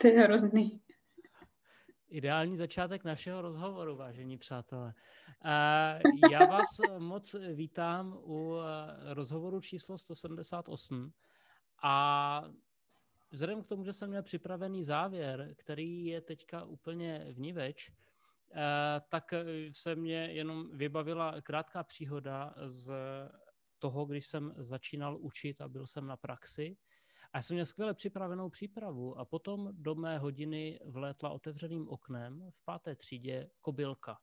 To je hrozný. Ideální začátek našeho rozhovoru, vážení přátelé. Já vás moc vítám u rozhovoru číslo 178 a vzhledem k tomu, že jsem měl připravený závěr, který je teďka úplně vniveč, tak se mě jenom vybavila krátká příhoda z toho, když jsem začínal učit a byl jsem na praxi. A jsem měl skvěle připravenou přípravu a potom do mé hodiny vlétla otevřeným oknem v páté třídě kobylka.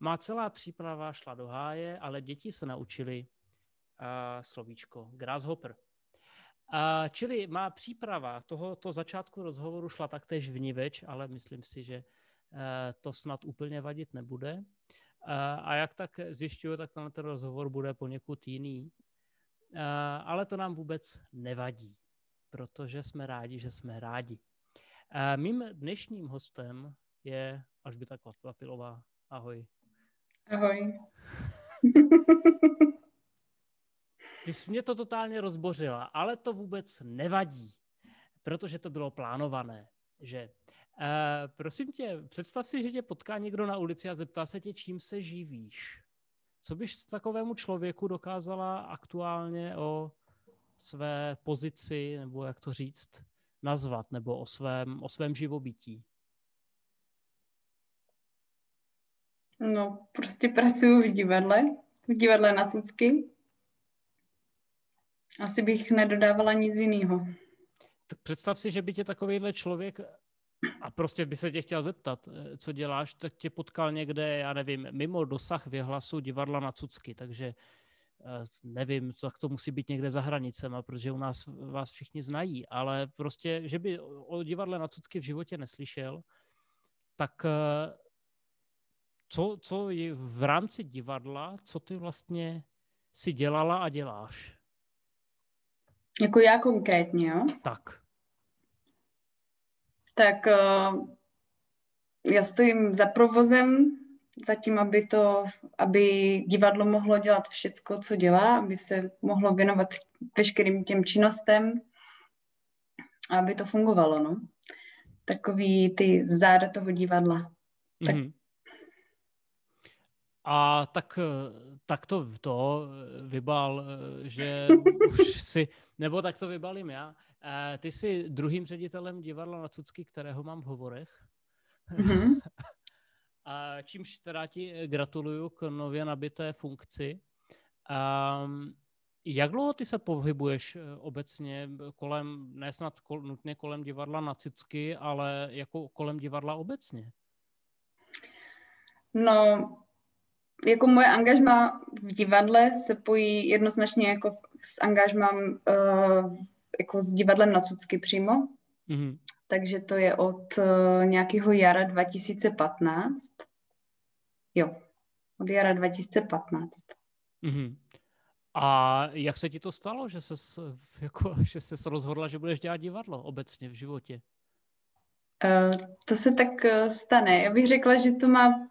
Má celá příprava šla do háje, ale děti se naučili uh, slovíčko grasshopper. Uh, čili má příprava tohoto začátku rozhovoru šla taktéž vniveč, ale myslím si, že uh, to snad úplně vadit nebude. Uh, a jak tak zjišťuju, tak ten rozhovor bude poněkud jiný. Uh, ale to nám vůbec nevadí, protože jsme rádi, že jsme rádi. Uh, mým dnešním hostem je Alžběta Kvapilová. Ahoj. Ahoj. Ty jsi mě to totálně rozbořila, ale to vůbec nevadí, protože to bylo plánované, že uh, prosím tě, představ si, že tě potká někdo na ulici a zeptá se tě, čím se živíš. Co byš takovému člověku dokázala aktuálně o své pozici, nebo jak to říct, nazvat, nebo o svém, o svém živobytí? No, prostě pracuji v divadle, v divadle na Cucky. Asi bych nedodávala nic jiného. Tak představ si, že by tě takovýhle člověk a prostě by se tě chtěl zeptat, eh, co děláš, tak tě potkal někde, já nevím, mimo dosah věhlasu divadla na Cucky, takže eh, nevím, tak to musí být někde za hranicema, protože u nás vás všichni znají, ale prostě, že by o divadle na Cucky v životě neslyšel, tak eh, co, co je v rámci divadla, co ty vlastně si dělala a děláš? Jako já konkrétně, jo? Tak. Tak uh, já stojím za provozem, za tím, aby, to, aby divadlo mohlo dělat všecko, co dělá, aby se mohlo věnovat veškerým těm činnostem, aby to fungovalo, no. Takový ty záda toho divadla. Tak mm-hmm. A tak, tak to, to vybal, že už si, nebo tak to vybalím já. Eh, ty jsi druhým ředitelem divadla na Cucky, kterého mám v hovorech. Mm-hmm. A čímž teda ti gratuluju k nově nabité funkci. Um, jak dlouho ty se pohybuješ eh, obecně kolem, ne snad kol, nutně kolem divadla na Cucky, ale jako kolem divadla obecně? No, jako moje angažma v divadle se pojí jednoznačně jako s angažmám uh, jako s divadlem na Cucky přímo. Mm-hmm. Takže to je od uh, nějakého jara 2015. Jo, od jara 2015. Mm-hmm. A jak se ti to stalo, že se jako, že ses rozhodla, že budeš dělat divadlo obecně v životě? Uh, to se tak uh, stane. Já bych řekla, že to má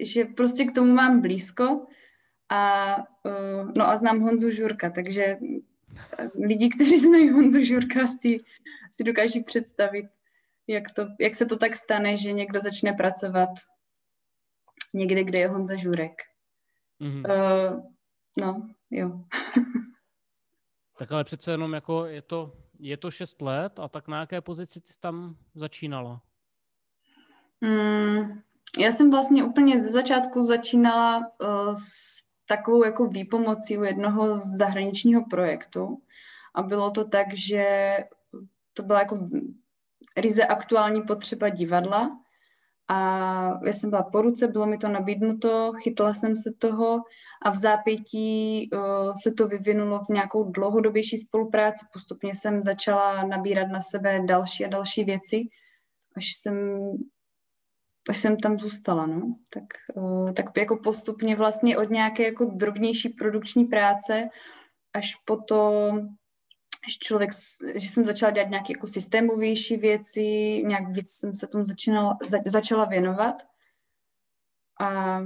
že prostě k tomu mám blízko a, uh, no a znám Honzu Žurka, takže lidi, kteří znají Honzu Žurka, si, si dokáží představit, jak, to, jak se to tak stane, že někdo začne pracovat někde, kde je Honza Žurek. Mm-hmm. Uh, no, jo. tak ale přece jenom jako je to, je to šest let a tak na jaké pozici ty jsi tam začínala? Mm, já jsem vlastně úplně ze začátku začínala uh, s takovou jako výpomocí u jednoho zahraničního projektu a bylo to tak, že to byla jako ryze aktuální potřeba divadla a já jsem byla po ruce, bylo mi to nabídnuto, chytla jsem se toho a v zápětí uh, se to vyvinulo v nějakou dlouhodobější spolupráci. Postupně jsem začala nabírat na sebe další a další věci, až jsem až jsem tam zůstala, no, tak, uh, tak jako postupně vlastně od nějaké jako drobnější produkční práce až po to, že člověk, že jsem začala dělat nějaké jako systémovější věci, nějak víc jsem se tomu začínala, za, začala věnovat a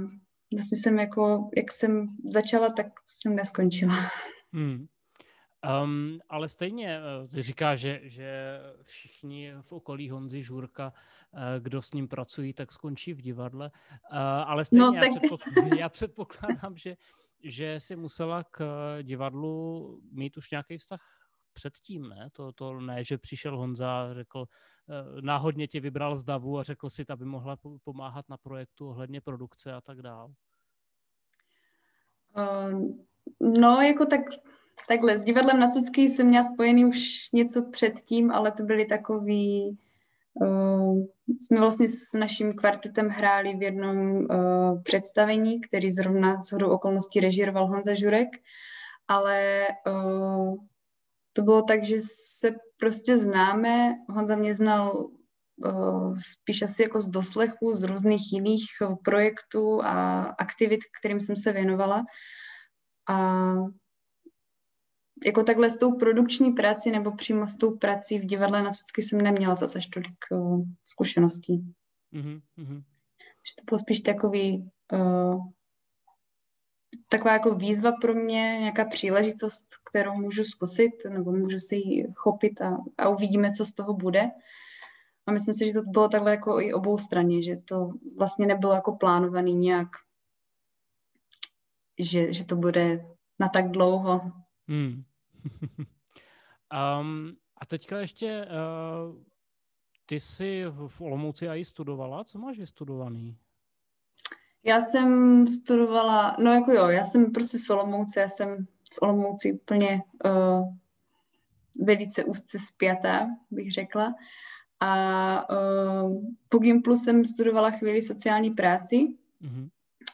vlastně jsem jako, jak jsem začala, tak jsem neskončila. Hmm. Um, ale stejně eh, ty říká, že, že všichni v okolí Honzy Žurka, eh, kdo s ním pracují, tak skončí v divadle. Uh, ale stejně no, tak... já, předpokládám, já předpokládám, že, že si musela k divadlu mít už nějaký vztah předtím, ne? To, to ne, že přišel Honza a řekl, náhodně tě vybral z Davu a řekl si, aby mohla pomáhat na projektu ohledně produkce a tak dál. Uh, no, jako tak Takhle, s divadlem na Sucky jsem měla spojený už něco předtím, ale to byly takový... Uh, jsme vlastně s naším kvartetem hráli v jednom uh, představení, který zrovna z hodou okolností režíroval Honza Žurek, ale uh, to bylo tak, že se prostě známe. Honza mě znal uh, spíš asi jako z doslechu, z různých jiných projektů a aktivit, kterým jsem se věnovala. A jako takhle s tou produkční prací nebo přímo s tou prací v divadle na Sucky jsem neměla zase tolik uh, zkušeností. Mm-hmm. Že to bylo spíš takový uh, taková jako výzva pro mě, nějaká příležitost, kterou můžu zkusit nebo můžu si ji chopit a, a uvidíme, co z toho bude. A myslím si, že to bylo takhle jako i obou straně, že to vlastně nebylo jako plánovaný nějak, že, že to bude na tak dlouho. Hmm. um, a teďka ještě, uh, ty jsi v Olomouci i studovala, co máš vystudovaný? Já jsem studovala, no jako jo, já jsem prostě z Olomouce, já jsem z Olomouci úplně uh, velice úzce spjatá, bych řekla. A uh, po Gimplu jsem studovala chvíli sociální práci mm-hmm.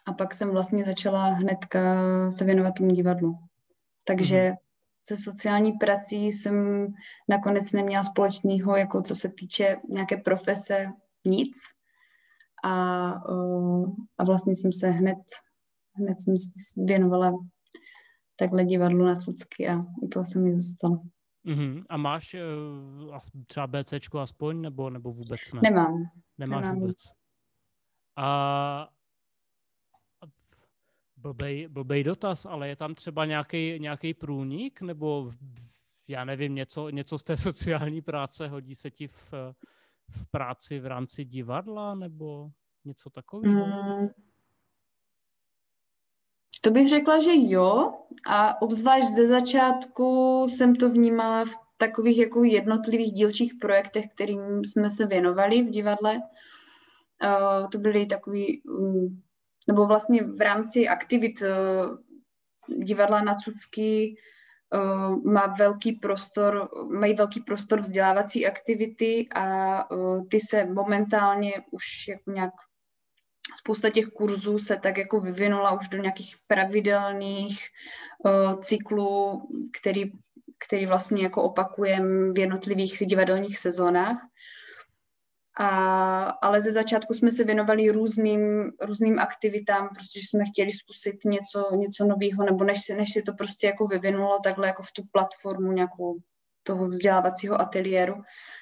a pak jsem vlastně začala hnedka se věnovat tomu divadlu. Takže mm-hmm se sociální prací jsem nakonec neměla společného, jako co se týče nějaké profese, nic. A, a vlastně jsem se hned, hned jsem věnovala takhle divadlu na cucky a u toho se mi zůstalo. Uh-huh. A máš uh, třeba BCčko aspoň, nebo, nebo vůbec ne? Nemám. Nemáš Nemám vůbec. Nic. A Blbej, blbej dotaz, ale je tam třeba nějaký, průnik, nebo já nevím, něco, něco z té sociální práce hodí se ti v, v práci v rámci divadla, nebo něco takového? Mm. To bych řekla, že jo. A obzvlášť ze začátku jsem to vnímala v takových jako jednotlivých dílčích projektech, kterým jsme se věnovali v divadle. Uh, to byly takový um, nebo vlastně v rámci aktivit uh, divadla na Cucky uh, má velký prostor, mají velký prostor vzdělávací aktivity a uh, ty se momentálně už jako nějak spousta těch kurzů se tak jako vyvinula už do nějakých pravidelných uh, cyklů, který, který vlastně jako opakujeme v jednotlivých divadelních sezónách. A, ale ze začátku jsme se věnovali různým, různým aktivitám, protože jsme chtěli zkusit něco, něco nového, nebo než, než si to prostě jako vyvinulo takhle jako v tu platformu nějakou toho vzdělávacího ateliéru,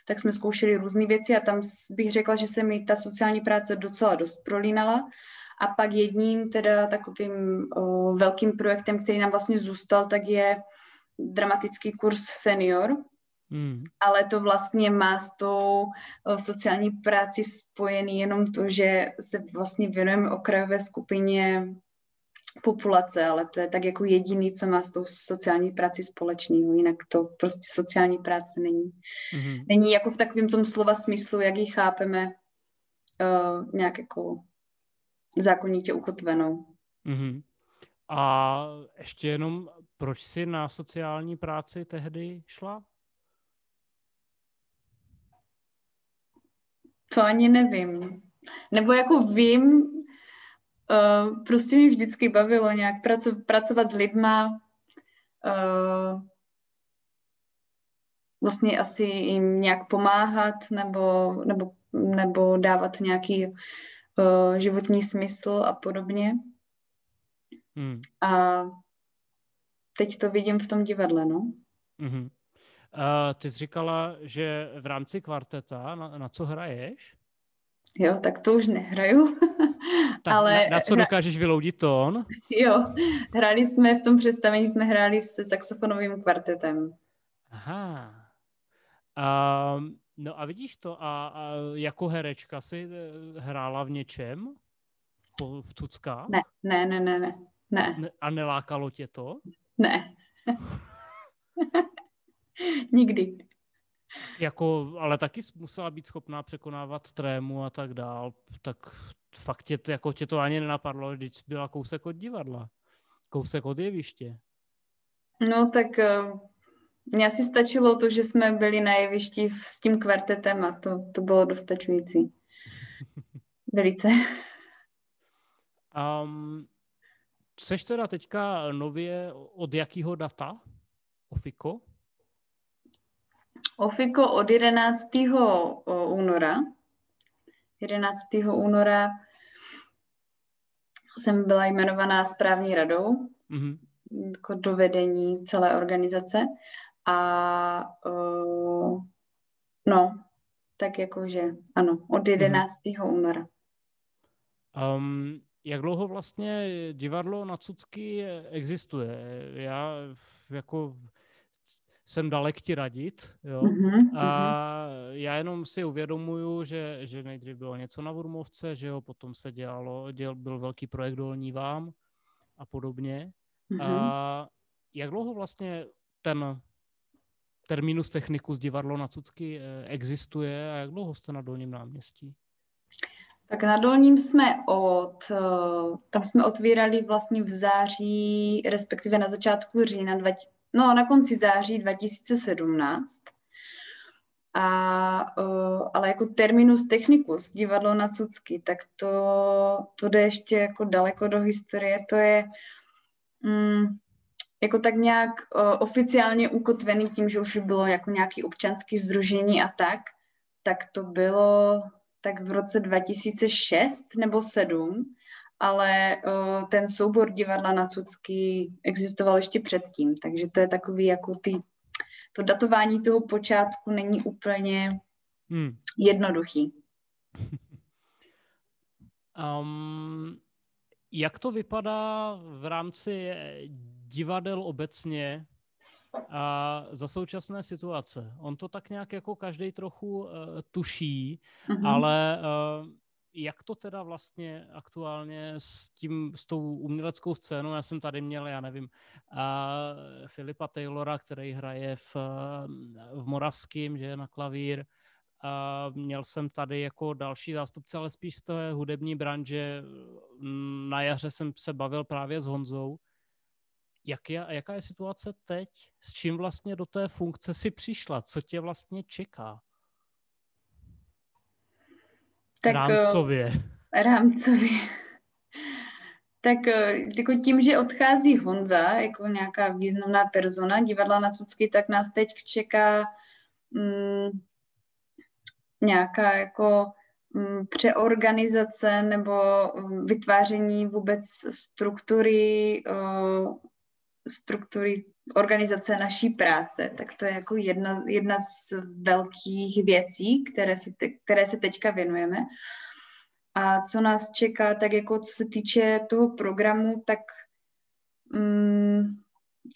tak jsme zkoušeli různé věci a tam bych řekla, že se mi ta sociální práce docela dost prolínala. A pak jedním teda takovým o, velkým projektem, který nám vlastně zůstal, tak je dramatický kurz senior, Hmm. Ale to vlastně má s tou sociální práci spojený jenom to, že se vlastně věnujeme okrajové skupině populace, ale to je tak jako jediný, co má s tou sociální práci společného, jinak to prostě sociální práce není. Mm-hmm. Není jako v takovém tom slova smyslu, jak ji chápeme, uh, nějak jako zákonitě ukotvenou. Mm-hmm. A ještě jenom, proč jsi na sociální práci tehdy šla? To ani nevím. Nebo jako vím, uh, prostě mi vždycky bavilo nějak praco- pracovat s lidma, uh, vlastně asi jim nějak pomáhat nebo, nebo, nebo dávat nějaký uh, životní smysl a podobně. Hmm. A teď to vidím v tom divadle, no. Mm-hmm. Uh, ty jsi říkala, že v rámci kvarteta, na, na co hraješ? Jo, tak to už nehraju. Tak Ale na, na co dokážeš vyloudit tón? Jo, hráli jsme v tom představení, jsme hráli se saxofonovým kvartetem. Aha. Um, no a vidíš to, a, a jako herečka si eh, hrála v něčem? Po, v Tuckách? Ne, ne, ne, ne, ne. ne. A nelákalo tě to? Ne. Nikdy. Jako, ale taky musela být schopná překonávat trému a tak dál. Tak fakt tě, jako tě to ani nenapadlo, když byla kousek od divadla. Kousek od jeviště. No tak uh, mně asi stačilo to, že jsme byli na jevišti s tím kvartetem a to, to bylo dostačující. Velice. Um, seš teda teďka nově od jakého data? Ofiko? Ofiko od 11. února. 11. února jsem byla jmenovaná správní radou mm-hmm. jako do vedení celé organizace a uh, no, tak jakože ano, od 11. Mm-hmm. února. Um, jak dlouho vlastně divadlo na Cucky existuje? Já jako jsem dalek ti radit, jo. Mm-hmm, a já jenom si uvědomuju, že, že nejdřív bylo něco na Vurmovce, že jo, potom se dělalo, děl, byl velký projekt Dolní vám a podobně. Mm-hmm. A jak dlouho vlastně ten terminus technicus divadlo na Cucky eh, existuje a jak dlouho jste na Dolním náměstí? Tak na Dolním jsme od, eh, tam jsme otvírali vlastně v září, respektive na začátku října, no na konci září 2017. A, ale jako terminus technicus, divadlo na Cucky, tak to, to jde ještě jako daleko do historie. To je um, jako tak nějak oficiálně ukotvený tím, že už bylo jako nějaký občanský združení a tak, tak to bylo tak v roce 2006 nebo 7, ale uh, ten soubor divadla na Cucky existoval ještě předtím, takže to je takový jako ty, to datování toho počátku není úplně hmm. jednoduchý. Um, jak to vypadá v rámci divadel obecně a za současné situace? On to tak nějak jako každý trochu uh, tuší, mm-hmm. ale uh, jak to teda vlastně aktuálně s tím, s tou uměleckou scénou, já jsem tady měl, já nevím, uh, Filipa Taylora, který hraje v, v Moravském, že je na klavír, uh, měl jsem tady jako další zástupce, ale spíš z té hudební branže. Na jaře jsem se bavil právě s Honzou. Jak je, jaká je situace teď? S čím vlastně do té funkce si přišla? Co tě vlastně čeká? Tak, rámcově. Eh, rámcově. tak eh, jako tím, že odchází Honza jako nějaká významná persona divadla na Cucky, tak nás teď čeká mm, nějaká jako mm, přeorganizace nebo mm, vytváření vůbec struktury, uh, struktury organizace naší práce, tak to je jako jedna, jedna z velkých věcí, které se, te, které se teďka věnujeme. A co nás čeká, tak jako co se týče toho programu, tak um,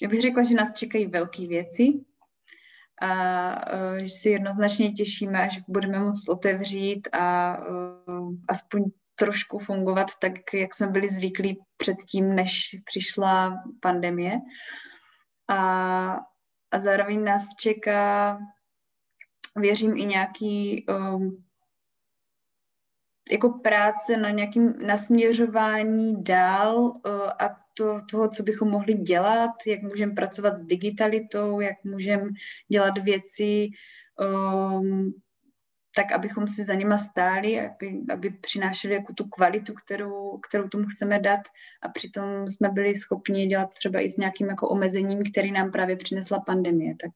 já bych řekla, že nás čekají velké věci a uh, že si jednoznačně těšíme, až budeme moct otevřít a uh, aspoň trošku fungovat tak, jak jsme byli zvyklí předtím, než přišla pandemie a, a zároveň nás čeká, věřím, i nějaký um, jako práce na nějakým nasměřování dál uh, a to, toho, co bychom mohli dělat, jak můžeme pracovat s digitalitou, jak můžeme dělat věci um, tak abychom si za nima stáli, aby, aby přinášeli jako tu kvalitu, kterou, kterou tomu chceme dát a přitom jsme byli schopni dělat třeba i s nějakým jako omezením, který nám právě přinesla pandemie, tak,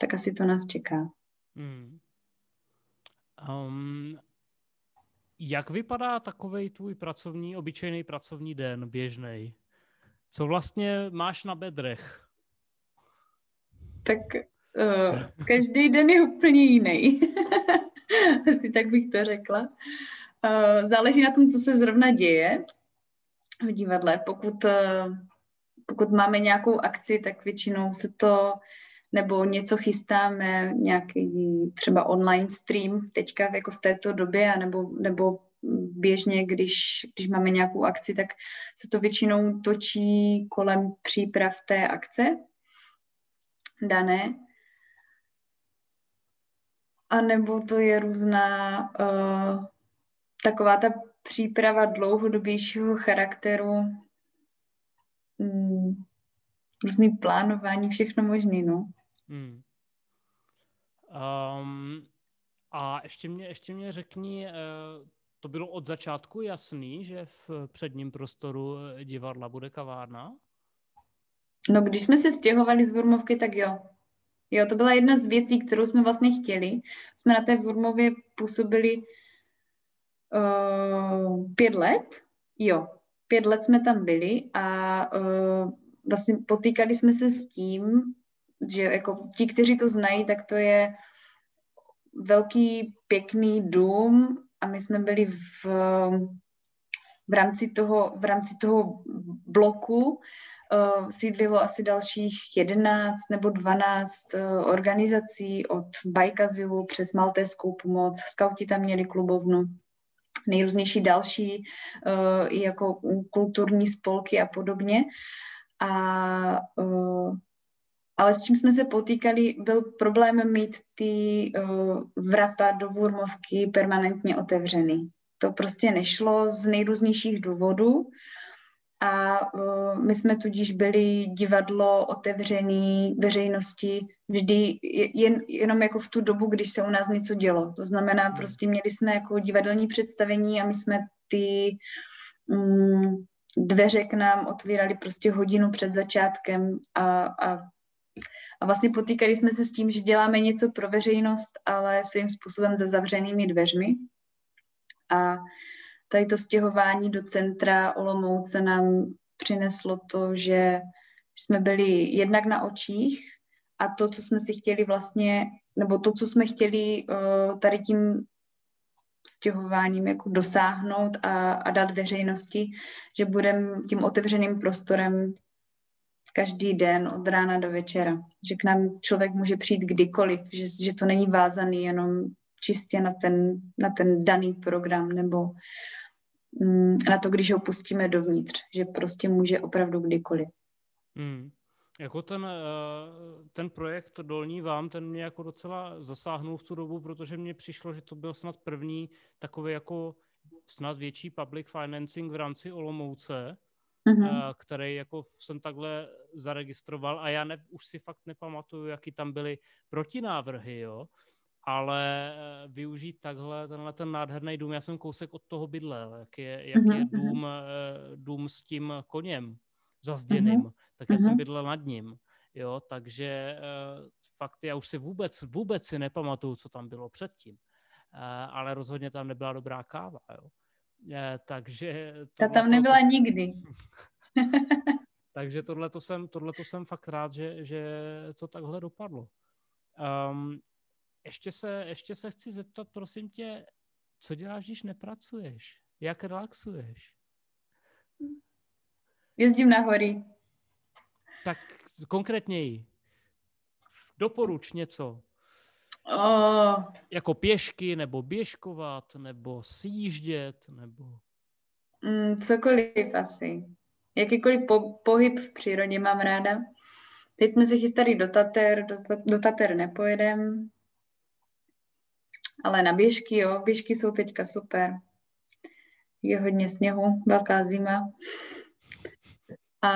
tak asi to nás čeká. Hmm. Um, jak vypadá takový tvůj pracovní, obyčejný pracovní den, běžný? Co vlastně máš na bedrech? Tak Uh, každý den je úplně jiný. Asi tak bych to řekla. Uh, záleží na tom, co se zrovna děje v divadle. Pokud, uh, pokud máme nějakou akci, tak většinou se to nebo něco chystáme, nějaký třeba online stream teďka jako v této době, nebo, nebo běžně, když, když máme nějakou akci, tak se to většinou točí kolem příprav té akce dané. A nebo to je různá uh, taková ta příprava dlouhodobějšího charakteru, um, různý plánování, všechno možný, no. Hmm. Um, a ještě mě, ještě mě řekni, uh, to bylo od začátku jasný, že v předním prostoru eh, divadla bude kavárna? No, když jsme se stěhovali z Vurmovky, tak jo. Jo, to byla jedna z věcí, kterou jsme vlastně chtěli. Jsme na té Vurmově působili uh, pět let. Jo, pět let jsme tam byli a uh, vlastně potýkali jsme se s tím, že jako ti, kteří to znají, tak to je velký pěkný dům a my jsme byli v, v, rámci, toho, v rámci toho bloku uh, sídlilo asi dalších 11 nebo 12 uh, eh, organizací od Bajkazilu přes Maltéskou pomoc, skauti tam měli klubovnu, nejrůznější další uh, jako kulturní spolky a podobně. A uh, ale s čím jsme se potýkali, byl problém mít ty uh, vrata do Vurmovky permanentně otevřený. To prostě nešlo z nejrůznějších důvodů a my jsme tudíž byli divadlo otevřený veřejnosti vždy jen, jenom jako v tu dobu, když se u nás něco dělo. To znamená, hmm. prostě měli jsme jako divadelní představení a my jsme ty um, dveře k nám otvírali prostě hodinu před začátkem a, a a vlastně potýkali jsme se s tím, že děláme něco pro veřejnost, ale svým způsobem za zavřenými dveřmi. A tady to stěhování do centra Olomouce nám přineslo to, že jsme byli jednak na očích a to, co jsme si chtěli vlastně, nebo to, co jsme chtěli uh, tady tím stěhováním jako dosáhnout a, a dát veřejnosti, že budeme tím otevřeným prostorem každý den od rána do večera. Že k nám člověk může přijít kdykoliv, že, že to není vázaný jenom čistě na ten, na ten daný program nebo na to, když ho pustíme dovnitř, že prostě může opravdu kdykoliv. Hmm. Jako ten, eh, ten projekt Dolní vám, ten mě jako docela zasáhnul v tu dobu, protože mně přišlo, že to byl snad první takový jako snad větší public financing v rámci Olomouce, mm-hmm. který jako jsem takhle zaregistroval a já ne, už si fakt nepamatuju, jaký tam byly protinávrhy, jo, ale eh, využít takhle tenhle ten nádherný dům, já jsem kousek od toho bydlel, jak je, jak mm-hmm. je mhm. dům, eh, dům s tím koněm zazděným, mm-hmm. tak já jsem bydlel nad ním, jo, takže fakt já už si vůbec, vůbec si nepamatuju, co tam bylo předtím, ale rozhodně tam nebyla dobrá káva, jo. Takže... Ta tam nebyla to... nikdy. Takže tohle jsem, tohleto jsem fakt rád, že, že to takhle dopadlo. Um, ještě, se, ještě se chci zeptat, prosím tě, co děláš, když nepracuješ? Jak relaxuješ? Jezdím na hory. Tak konkrétněji. Doporuč něco. Oh. Jako pěšky, nebo běžkovat, nebo sjíždět, nebo... Mm, cokoliv asi. Jakýkoliv po, pohyb v přírodě mám ráda. Teď jsme se chystali do Tater, do, do Tater nepojedem, ale na běžky, jo, běžky jsou teďka super. Je hodně sněhu, velká zima. A,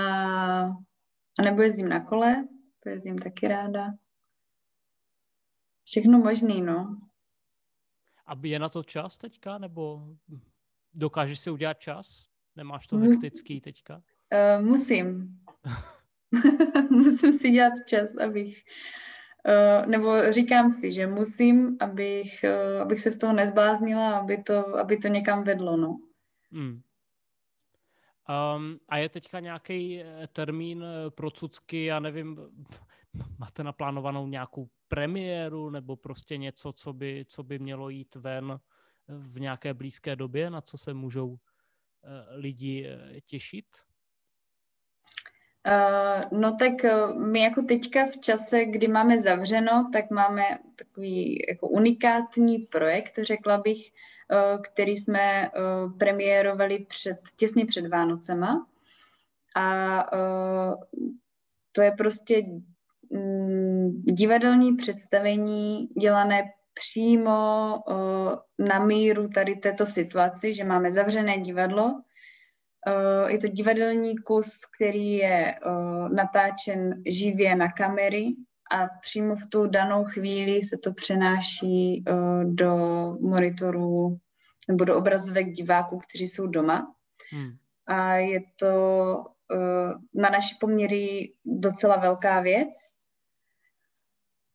a nebo jezdím na kole, to jezdím taky ráda. Všechno možný, no. A je na to čas teďka, nebo dokážeš si udělat čas? Nemáš to hektický teďka? Uh, musím. musím si dělat čas, abych... Uh, nebo říkám si, že musím, abych, uh, abych se z toho nezbláznila, aby to, aby to někam vedlo, no. Hmm. Um, a je teďka nějaký termín pro cucky, já nevím, máte naplánovanou nějakou premiéru nebo prostě něco, co by, co by mělo jít ven v nějaké blízké době, na co se můžou lidi těšit? Uh, no tak uh, my jako teďka v čase, kdy máme zavřeno, tak máme takový jako unikátní projekt, řekla bych, uh, který jsme uh, premiérovali před, těsně před Vánocema. A to je prostě um, divadelní představení dělané přímo na míru tady této situaci, že máme zavřené divadlo, je to divadelní kus, který je uh, natáčen živě na kamery a přímo v tu danou chvíli se to přenáší uh, do monitorů nebo do obrazovek diváků, kteří jsou doma. Hmm. A je to na naši poměry docela velká věc.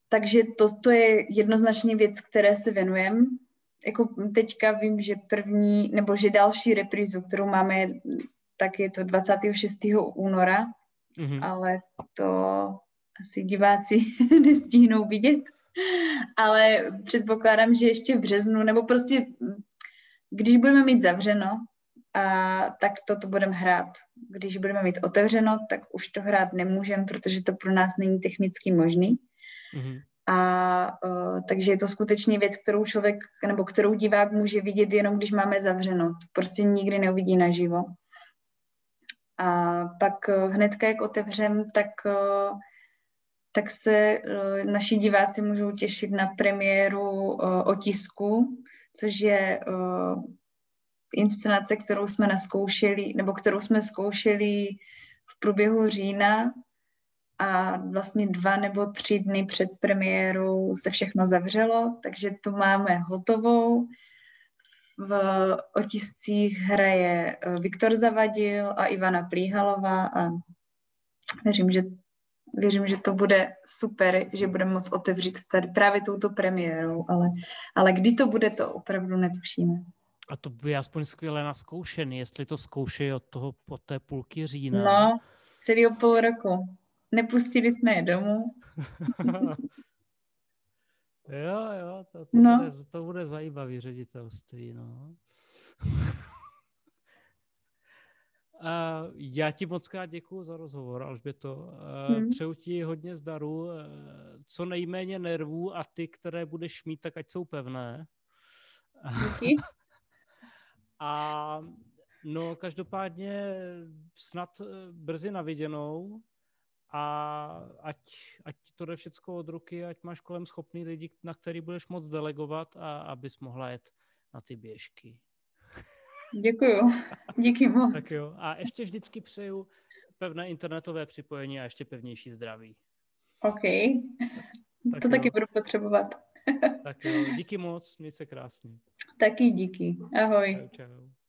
Takže toto je jednoznačně věc, které se věnujeme jako teďka vím, že první, nebo že další reprízu, kterou máme, tak je to 26. února, mm-hmm. ale to asi diváci nestihnou vidět. Ale předpokládám, že ještě v březnu, nebo prostě když budeme mít zavřeno, a tak toto budeme hrát. Když budeme mít otevřeno, tak už to hrát nemůžeme, protože to pro nás není technicky možný. Mm-hmm. A uh, takže je to skutečně věc, kterou člověk nebo kterou divák může vidět jenom, když máme zavřeno. To prostě nikdy neuvidí naživo. A pak uh, hnedka, jak otevřem, tak, uh, tak se uh, naši diváci můžou těšit na premiéru uh, otisku, což je uh, inscenace, kterou jsme naskoušeli, nebo kterou jsme zkoušeli v průběhu října a vlastně dva nebo tři dny před premiérou se všechno zavřelo, takže tu máme hotovou. V otiscích hraje eh, Viktor Zavadil a Ivana Plíhalová a věřím, že, věřím, že to bude super, že budeme moc otevřít tady právě touto premiérou, ale, ale kdy to bude, to opravdu netušíme. A to by aspoň skvěle naskoušený, jestli to zkouší od toho, od té půlky října. No, celý půl roku. Nepustili jsme je domů. jo, jo, to, to, no. bude, to bude zajímavý ředitelství, no. Uh, já ti moc krát děkuji za rozhovor, Alžběto. Uh, hmm. Přeju ti hodně zdaru, uh, co nejméně nervů a ty, které budeš mít, tak ať jsou pevné. Díky. a no, každopádně snad brzy naviděnou a ať, ať to jde všecko od ruky, ať máš kolem schopný lidi, na který budeš moc delegovat a abys mohla jet na ty běžky. Děkuju. Díky moc. tak jo. A ještě vždycky přeju pevné internetové připojení a ještě pevnější zdraví. OK. Tak to jo. taky budu potřebovat. tak jo. Díky moc, měj se krásně. Taky díky. Ahoj. Čau, čau.